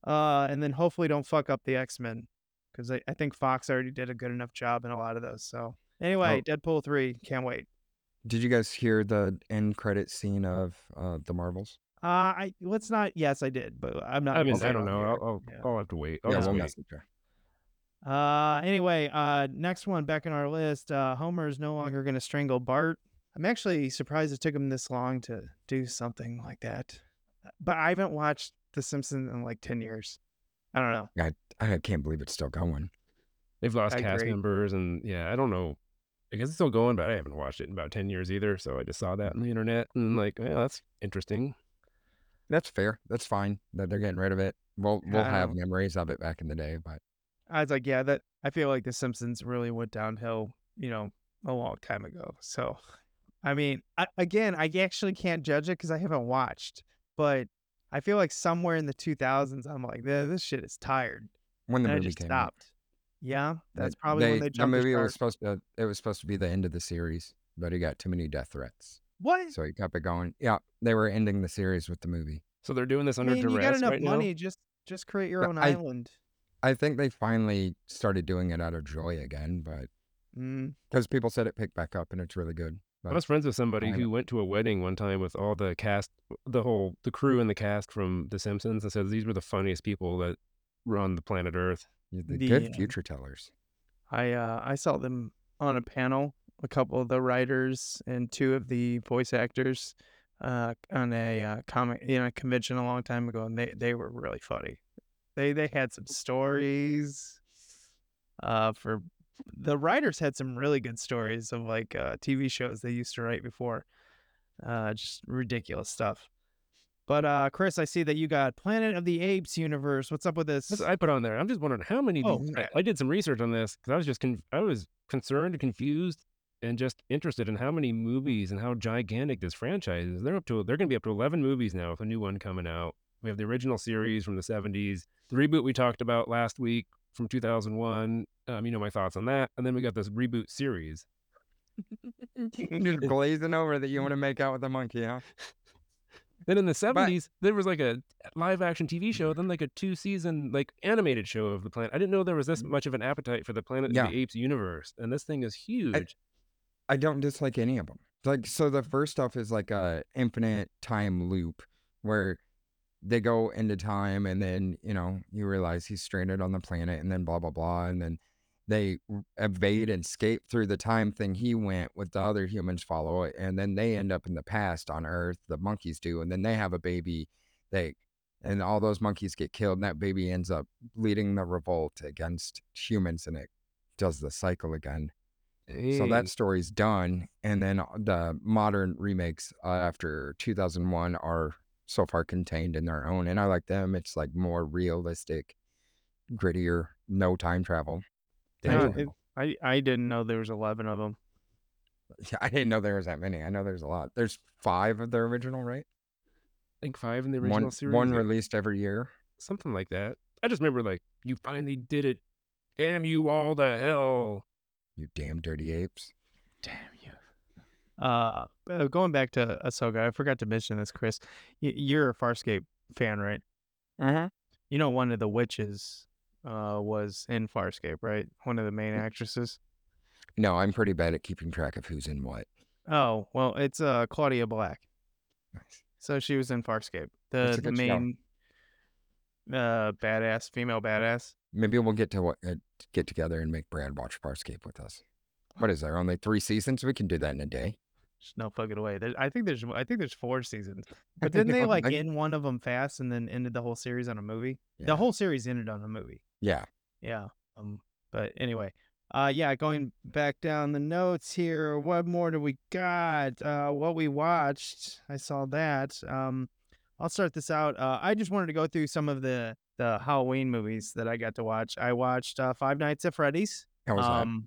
uh and then hopefully don't fuck up the x-men because I, I think fox already did a good enough job in a lot of those so Anyway, Deadpool three, can't wait. Did you guys hear the end credit scene of uh, the Marvels? Uh, I let's not. Yes, I did, but I'm not. I mean, gonna I don't know. I'll, I'll, Yeah. I'll have to wait. I'll yeah, just we'll wait. message her. Uh, anyway, uh, next one back in our list. Uh, Homer is no longer going to strangle Bart. I'm actually surprised it took him this long to do something like that. But I haven't watched The Simpsons in like 10 years. I don't know. I I can't believe it's still going. They've lost I cast agree. members, and yeah, I don't know. I guess it's still going, but I haven't watched it in about ten years either. So I just saw that on the internet, and like, yeah, that's interesting. That's fair. That's fine that they're getting rid of it. We'll we'll I have memories of it back in the day, but I was like, yeah, that I feel like The Simpsons really went downhill, you know, a long time ago. So, I mean, I, again, I actually can't judge it because I haven't watched, but I feel like somewhere in the 2000s, I'm like, "Eh, this shit is tired. when the and I movie just came stopped. Yeah, out, that's they- probably when they- they the jumped the movie was supposed to it was supposed to be the end of the series, but he got too many death threats, What? so he kept it going. Yeah, they were ending the series with the movie. So they're doing this I under mean, you got enough right money, just just create your But own I- island. I think they finally started doing it out of joy again, but Mm. because people said it picked back up and it's really good. Now. I was friends with somebody who went to a wedding one time with all the cast, the whole the crew and the cast from The Simpsons, and said these were the funniest people that run the planet Earth. the, the The, good uh, future tellers. I uh I saw them on a panel, a couple of the writers and two of the voice actors, uh, on a uh, comic you know convention a long time ago, and they they were really funny. They they had some stories. Uh, for the writers had some really good stories of like uh TV shows they used to write before. Uh, just ridiculous stuff. But uh, Chris, I see that you got Planet of the Apes universe. What's up with this? That's I put on there. I'm just wondering how many. Oh, I- okay. I, did some research on this because I was just con- I was concerned confused and just interested in how many movies and how gigantic this franchise is. They're up to they're going to be up to 11 movies now with a new one coming out. We have the original series from the 70s, the reboot we talked about last week from 2001. Um, you know my thoughts on that, and then we got this reboot series. Just glazing over that you want to make out with a monkey, huh? Then in the 70s, there was like a live action TV show, then like a two season like animated show of the planet. I didn't know there was this much of an appetite for the Planet Yeah. of the Apes universe, and this thing is huge. I don't dislike any of them. Like, so the first stuff is like a infinite time loop where they go into time and then, you know, you realize he's stranded on the planet and then blah, blah, blah. And then they evade and escape through the time thing he went with the other humans follow it. And then they end up in the past on Earth, the monkeys do. And then they have a baby. They, and all those monkeys get killed and that baby ends up leading the revolt against humans and it does the cycle again. So that story's done, and then uh, the modern remakes uh, after 2001 are so far contained in their own, and I like them. It's like more realistic, grittier, no time travel. Yeah, Time it- I I didn't know there was eleven of them. Yeah, I didn't know there was that many. I know there's a lot. There's five of the original, right? I think five in the original One series. one or released every year. something like that. I just remember like you finally did it. Damn you all to hell. You damn dirty apes. Damn you. Uh, uh, going back to Ahsoka, I forgot to mention this, Chris. You're a Farscape fan, right? Uh-huh. You know, one of the witches, uh, was in Farscape, right? One of the main actresses. No, I'm pretty bad at keeping track of who's in what. Oh, well, it's uh Claudia Black. Nice. So she was in Farscape. The the show. main uh badass, female badass. Maybe we'll get to what uh, get together and make Brad watch Farscape with us. What is there? Only three seasons? We can do that in a day. There's no fucking way. There, I think there's I think there's four seasons. But didn't they like end one of them fast and then ended the whole series on a movie? Yeah. The whole series ended on a movie. Yeah. Yeah. Um. But anyway, uh, yeah. Going back down the notes here. What more do we got? Uh, what we watched. I saw that. Um, I'll start this out. Uh, I just wanted to go through some of the the Halloween movies that I got to watch. I watched uh, Five Nights at Freddy's. How was um,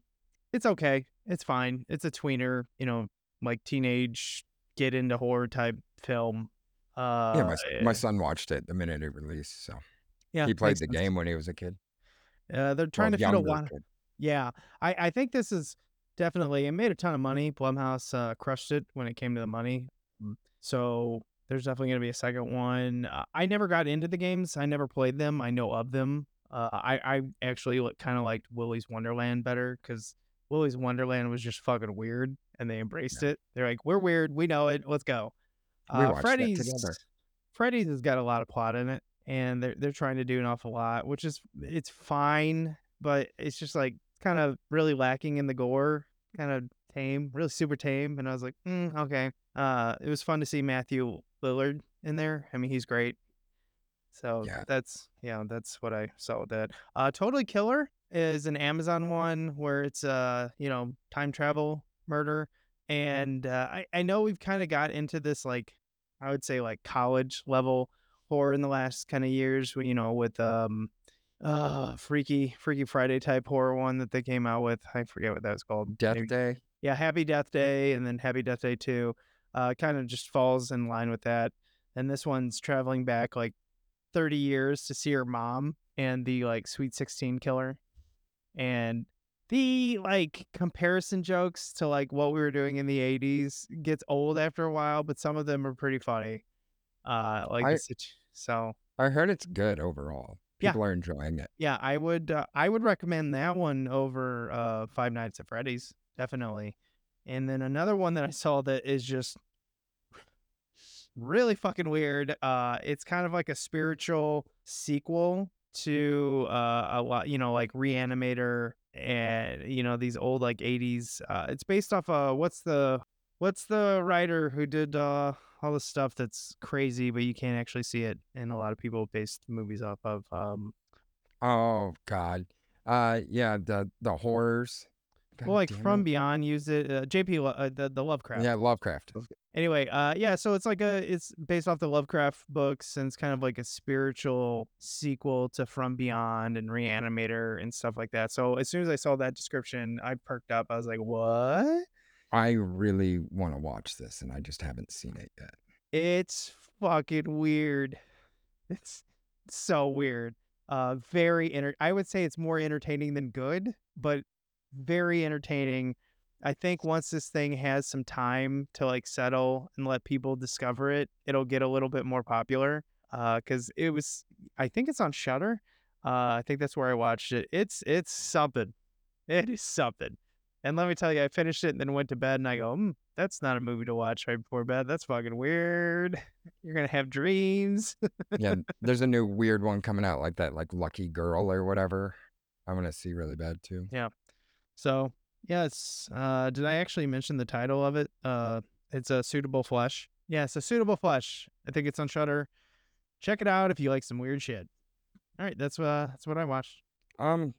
it's okay. It's fine. It's a tweener. You know, like teenage get into horror type film. Uh. Yeah, my, my son watched it the minute it released. So yeah, he played the sense. game when he was a kid. Uh, they're trying Well, to fit a lot. Yeah, I, I think this is definitely it made a ton of money. Blumhouse uh, crushed it when it came to the money. Mm, So there's definitely gonna be a second one. Uh, I never got into the games. I never played them. I know of them. Uh, I I actually kind of liked Willy's Wonderland better because Willy's Wonderland was just fucking weird, and they embraced it. They're like, "We're weird, we know it. Let's go." We Uh, Freddy's together. Freddy's has got a lot of plot in it, and they're they're trying to do an awful lot, which is it's fine, but it's just like kind of really lacking in the gore, kind of tame, really super tame. And I was like, mm, okay. Uh, it was fun to see Matthew Lillard in there. I mean, he's great. So Yeah. that's yeah, that's what I saw with that. Uh, Totally Killer is an Amazon one where it's uh you know time travel murder, and uh, I I know we've kind of got into this like I would say like college level horror in the last kind of years, you know, with um uh freaky freaky Friday type horror one that they came out with. I forget what that was called. Death Maybe- Day. yeah, Happy Death Day and then Happy Death Day 2 uh, kind of just falls in line with that. And this one's traveling back like 30 years to see her mom and the like Sweet 16 killer. And the like comparison jokes to like what we were doing in the 80s gets old after a while, but some of them are pretty funny. Uh, like I- so I heard it's good overall. Yeah. People are enjoying it. yeah, I would uh, I would recommend that one over uh Five Nights at Freddy's, definitely. And then another one that I saw that is just really fucking weird. Uh it's kind of like a spiritual sequel to uh a lot, you know, like Reanimator and you know these old like 80s uh it's based off uh what's the what's the writer who did uh all the stuff that's crazy but you can't actually see it and a lot of people based movies off of um Oh God. Uh, yeah. The the horrors. God well, like From it. Beyond used it. Uh, JP, Lo- uh, the the Lovecraft. Yeah, Lovecraft. Anyway, uh, yeah. So it's like a it's based off the Lovecraft books, and it's kind of like a spiritual sequel to From Beyond and Reanimator and stuff like that. So as soon as I saw that description, I perked up. I was like, what? I really want to watch this, and I just haven't seen it yet. It's fucking weird. It's so weird. Uh, very enter. I would say it's more entertaining than good, but very entertaining. I think once this thing has some time to like settle and let people discover it, it'll get a little bit more popular. Uh, because it was, I think it's on Shudder. Uh, I think that's where I watched it. It's it's something. It is something. And let me tell you, I finished it and then went to bed and I go, mm, that's not a movie to watch right before bed. That's fucking weird. You're gonna have dreams. Yeah, there's a new weird one coming out, like that, like Lucky Girl or whatever. I want to see really bad too. So yeah, it's uh did I actually mention the title of it? Uh it's a suitable flesh. Yeah, it's a suitable flesh. I think it's on Shudder. Check it out if you like some weird shit. All right, that's uh that's what I watched. Um,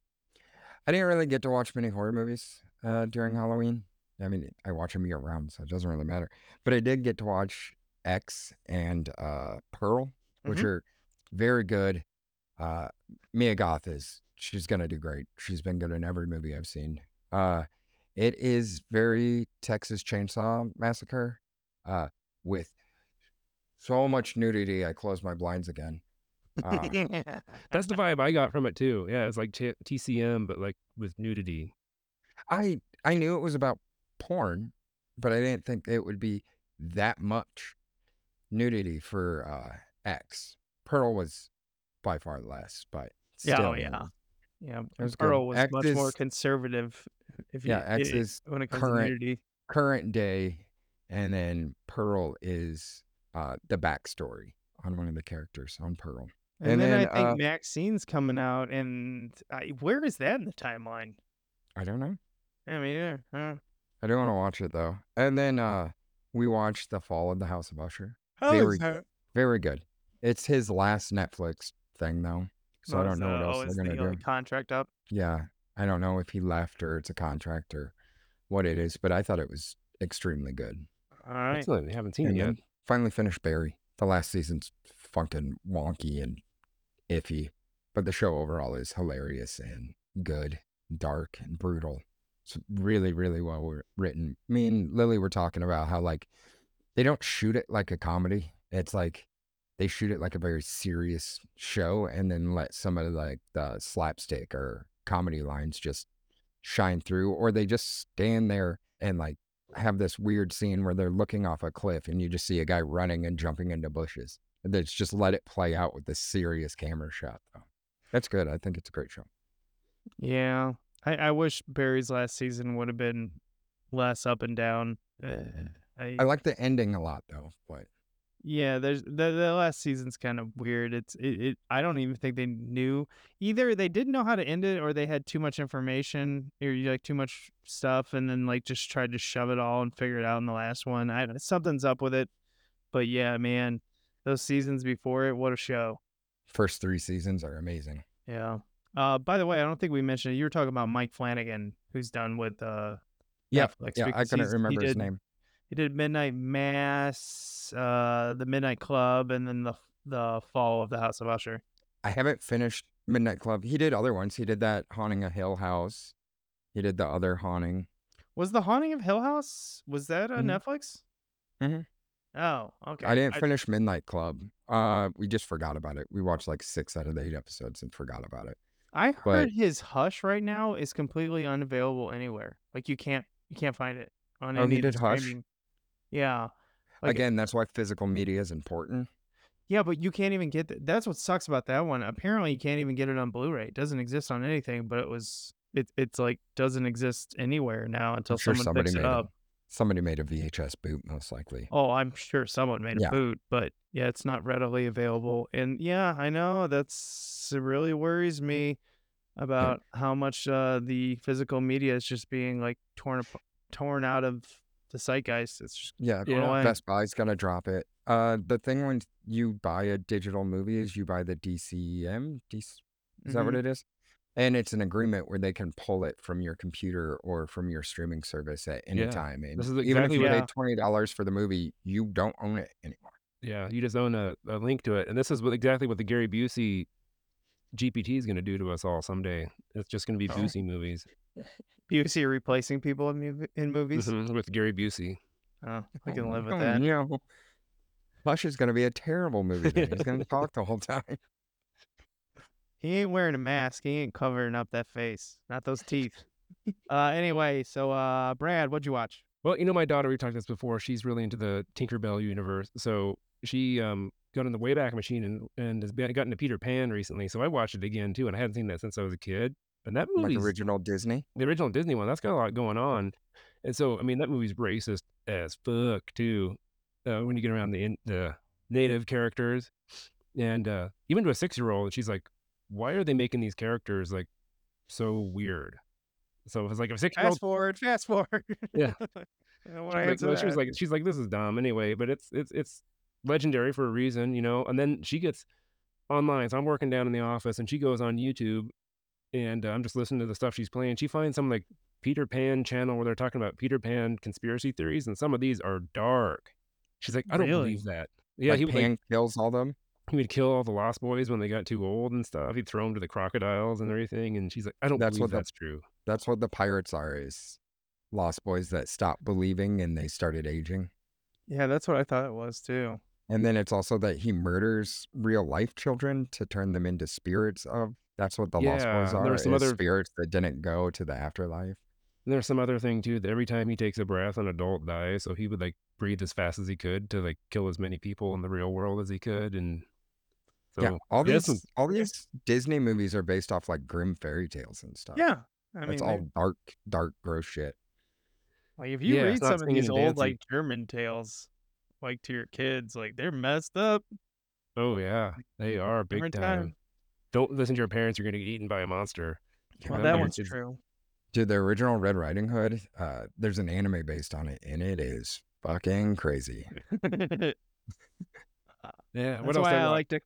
I didn't really get to watch many horror movies uh, during Halloween. I mean, I watch them year round, so it doesn't really matter. But I did get to watch X and uh, Pearl, which Mhm. are very good. Uh, Mia Goth is she's gonna do great. She's been good in every movie I've seen. Uh, it is very Texas Chainsaw Massacre, uh, with so much nudity. I close my blinds again. Uh, That's the vibe I got from it too. Yeah, it's like t- TCM, but like with nudity. I I knew it was about porn, but I didn't think it would be that much nudity for uh X. Pearl was by far less, but Yeah, still, oh, yeah. Yeah, It was good. Pearl was much more conservative. If you, yeah, X i- is when it comes current- to nudity. current day, and then Pearl is uh the backstory on one of the characters on Pearl. And, And then, then, I think uh, Maxine's coming out, and I, where is that in the timeline? I don't know. I mean, yeah, uh, I don't want to watch it though. And then uh we watched The Fall of the House of Usher. how is Very? Very good. It's his last Netflix thing though. So I don't is know what else is they're gonna uh, do. contract up. Yeah. I don't know if he left or it's a contract or what it is, but I thought it was extremely good. All right. Excellent. I haven't seen And it yet. finally finished Barry. The last season's fucking wonky and iffy, but the show overall is hilarious and good, dark and brutal. It's really, really well written. Me and Lily were talking about how like they don't shoot it like a comedy. It's like they shoot it like a very serious show and then let some of like the slapstick or comedy lines just shine through or they just stand there and like have this weird scene where they're looking off a cliff and you just see a guy running and jumping into bushes. And they just let it play out with this serious camera shot though. That's good. I think it's a great show. Yeah. I, I wish Barry's last season would have been less up and down. Uh, I, I like the ending a lot though, but yeah, there's the, the last season's kind of weird. It's it, it. I don't even think they knew either. They didn't know how to end it, or they had too much information, or like too much stuff, and then like just tried to shove it all and figure it out in the last one. I something's up with it, but yeah, man, those seasons before it, what a show. first three seasons are amazing. Yeah. Uh, by the way, I don't think we mentioned it. You were talking about Mike Flanagan, who's done with uh Yeah, Netflix. Yeah, I couldn't remember his name. He did Midnight Mass, uh, the Midnight Club, and then the the Fall of the House of Usher. I haven't finished Midnight Club. He did other ones. He did that Haunting a Hill House. He did the other Haunting. Was the Haunting of Hill House? Was that on Mhm. Netflix? Mhm. Oh, okay. I didn't finish Midnight Club. Uh, we just forgot about it. We watched like six out of the eight episodes and forgot about it. I but- heard his Hush right now is completely unavailable anywhere. Like you can't you can't find it on Oh, any he did Hush? streaming- Yeah. Like, Again, that's why physical media is important. Yeah, but you can't even get th- that's what sucks about that one. Apparently, you can't even get it on Blu-ray. It doesn't exist on anything, but it was it it's like doesn't exist anywhere now until sure someone somebody picks it made up. a somebody made a VHS boot, most likely. Oh, I'm sure someone made a boot, but yeah, it's not readily available. And yeah, I know that's it really worries me about how much uh, the physical media is just being like torn torn out of the zeitgeist. It's just Yeah, going Yeah. away. Best Buy's gonna drop it. Uh, the thing when you buy a digital movie is you buy the DCM. DC, is that what Mhm. it is? And it's an agreement where they can pull it from your computer or from your streaming service at any Yeah, time. And this is even if you pay twenty dollars for the movie, you don't own it anymore. Yeah, you just own a, a link to it, and this is what, exactly what the Gary Busey GPT is going to do to us all someday. It's just going to be Oh. Busey movies Busey replacing people in, mov- in movies. Mhm, with Gary Busey. Oh, I can Oh, live with oh, that. Yeah. Hush is gonna be a terrible movie. Then. He's gonna talk the whole time. He ain't wearing a mask. He ain't covering up that face. Not those teeth. uh anyway, so uh Brad, what'd you watch? Well, you know, my daughter, we've talked about this before. She's really into the Tinkerbell universe. So she um, got in the Wayback Machine and, and has gotten to Peter Pan recently. So I watched it again, too. And I hadn't seen that since I was a kid. And that Like movie's original Disney. the original Disney one, that's got a lot going on. And so, I mean, that movie's racist as fuck too. Uh, when you get around the in, the native characters, and uh, even to a six year old, she's like, "Why are they making these characters like so weird?" So it's like a six year old. Fast forward, fast forward. Yeah. I Like, she was like, she's like, this is dumb anyway, but it's it's it's legendary for a reason, you know. And then she gets online. So I'm working down in the office, and she goes on YouTube, and uh, I'm just listening to the stuff she's playing. She finds some like Peter Pan channel where they're talking about Peter Pan conspiracy theories, and some of these are dark. She's like, I don't Really? believe that. Yeah, like he would like, Pan kills all them. he would kill all the Lost Boys when they got too old and stuff. He'd throw them to the crocodiles and everything. And she's like, I don't That's believe what the- that's true. That's what the pirates are. Is lost boys that stopped believing and they started aging. Yeah, that's what I thought it was too. And mm. then it's also that he murders real life children to turn them into spirits of. That's what the Lost Yeah, Boys there are. were some other- spirits that didn't go to the afterlife. And there's some other thing too that every time he takes a breath, an adult dies. So he would like breathe as fast as he could to like kill as many people in the real world as he could. And so yeah, all these some- all these Disney movies are based off like grim fairy tales and stuff. Yeah, I mean, it's they- all dark, dark, gross shit. like if you Yeah, read some of these old dancing. like German tales, like to your kids, like they're messed up. oh yeah, they are big time. time. Don't listen to your parents. You're gonna get eaten by a monster. Well, Yeah, that one's kids- true. Dude, the original Red Riding Hood, uh, there's an anime based on it, and it is fucking crazy. Yeah. That's What else? why I like to.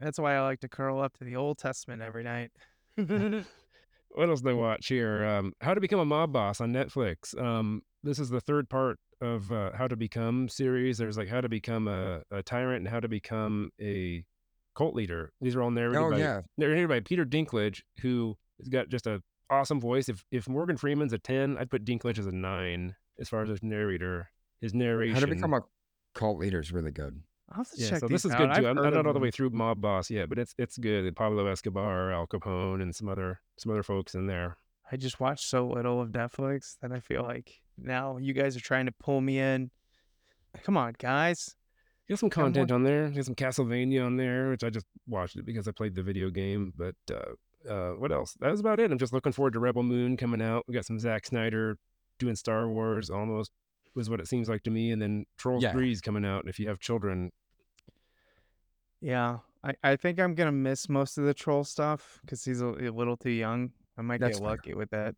That's why I like to curl up to the Old Testament every night. what else did I watch here? Um, How to Become a Mob Boss on Netflix. Um, this is the third part of uh, How to Become series. There's like How to Become a, a Tyrant and How to Become a Cult Leader. These are all narrated Oh by yeah, narrated by Peter Dinklage, who has got just a awesome voice. If if Morgan Freeman's a ten, I'd put Dinklage as a nine as far as his narrator, his narration. How to Become a Cult Leader is really good. I'll have to yeah, check so these this is out. good too. I'm, I'm not all the way through Mob Boss yet, but it's it's good. Pablo Escobar, Al Capone, and some other some other folks in there. I just watched so little of Netflix that I feel like now you guys are trying to pull me in. Come on, guys. Some Got more- content on there. There's some Castlevania on there, which I just watched it because I played the video game. But uh, uh, what else? That was about it. I'm just looking forward to Rebel Moon coming out. We got some Zack Snyder doing Star Wars almost was what it seems like to me, and then Trolls Yeah. Three is coming out. And if you have children, Yeah, I, I think I'm gonna miss most of the troll stuff because he's a, a little too young. I might That's get fair. lucky with that.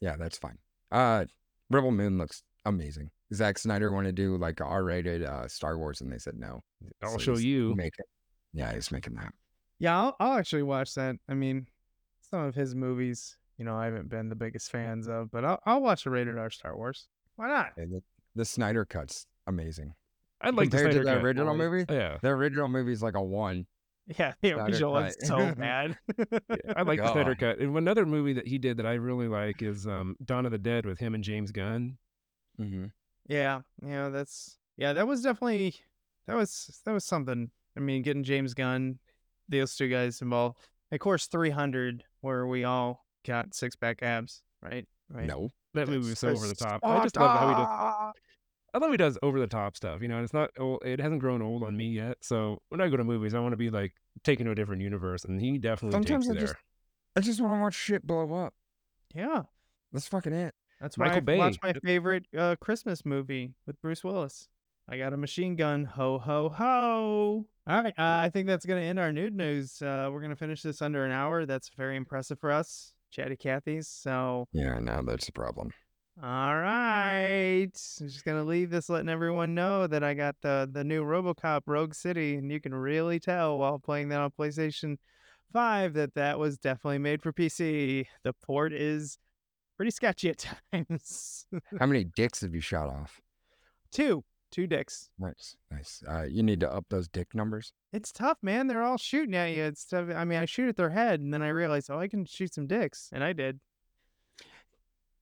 Yeah, that's fine. Uh, Rebel Moon looks amazing. Zack Snyder wanted to do like R rated uh, Star Wars, and they said no. I'll So show he's you. Making, yeah, he's making that. Yeah, I'll, I'll actually watch that. I mean, some of his movies, you know, I haven't been the biggest fans of, but I'll, I'll watch a rated R Star Wars. Why not? And the, the Snyder cut's amazing. I'd like the Compared to Snyder the Cut. original movie? Yeah, The original movie's like a one. Yeah, the Snyder original was cut. so bad. yeah, I like the Snyder Cut. And another movie that he did that I really like is um, Dawn of the Dead with him and James Gunn. Mm-hmm. Yeah, yeah, that's yeah, that was definitely that was that was something. I mean, getting James Gunn, those two guys involved. Of course, 300, where we all got six pack abs, right? Right. No. That movie was so over the top. I just love how he does. Sparta! I love he does over the top stuff. You know, and it's not. Old, it hasn't grown old on me yet. So when I go to movies, I want to be like taken to a different universe, and he definitely Sometimes takes I you just- there. I just want to watch shit blow up. Yeah, That's fucking it. that's why Michael I watched Bay. my favorite uh, Christmas movie with Bruce Willis. I got a machine gun. Ho ho ho! All right, uh, I think that's gonna end our nude news. Uh, we're gonna finish this under an hour. That's very impressive for us, Chatty Cathy's. So Yeah, now that's the problem. All right. I'm just gonna leave this letting everyone know that I got the the new RoboCop Rogue City, and you can really tell while playing that on PlayStation 5 that that was definitely made for PC. The port is pretty sketchy at times. How many dicks have you shot off? two, two dicks. Nice, nice. Uh, you need to up those dick numbers. It's tough, man. They're all shooting at you. It's tough. I mean, I shoot at their head, and then I realize, oh, I can shoot some dicks, and I did.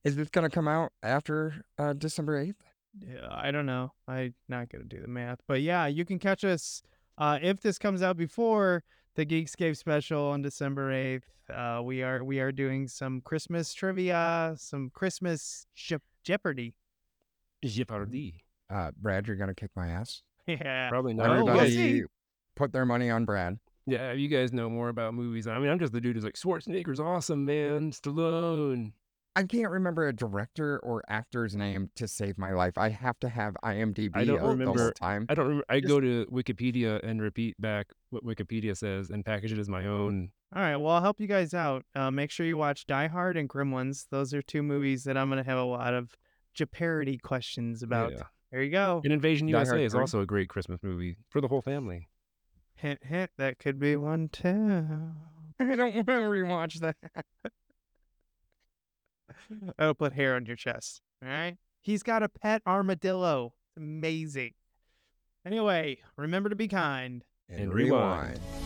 Is this gonna come out after uh, December eighth? Yeah, I don't know. I'm not gonna do the math, but yeah, you can catch us uh, if this comes out before the Geekscape special on December eighth. Uh, we are we are doing some Christmas trivia, some Christmas Je- Jeopardy. Jeopardy. Uh, Brad, you're gonna kick my ass. Yeah, Probably not. Oh, we'll Everybody see. put their money on Brad. Yeah, you guys know more about movies. I mean, I'm just the dude who's like Schwarzenegger's awesome, man. Stallone. I can't remember a director or actor's name to save my life. I have to have IMDb I don't up the whole remember- time. I don't remember. I Just- go to Wikipedia and repeat back what Wikipedia says and package it as my own. All right, well, I'll help you guys out. Uh, make sure you watch Die Hard and Gremlins. Those are two movies that I'm gonna have a lot of Jeopardy questions about. Yeah. There you go. And Invasion Die USA Hard is 3. also a great Christmas movie for the whole family. Hint, hint. That could be one too. I don't want to rewatch that. That'll oh, put hair on your chest. All right. He's got a pet armadillo. Amazing. Anyway, remember to be kind. And rewind. rewind.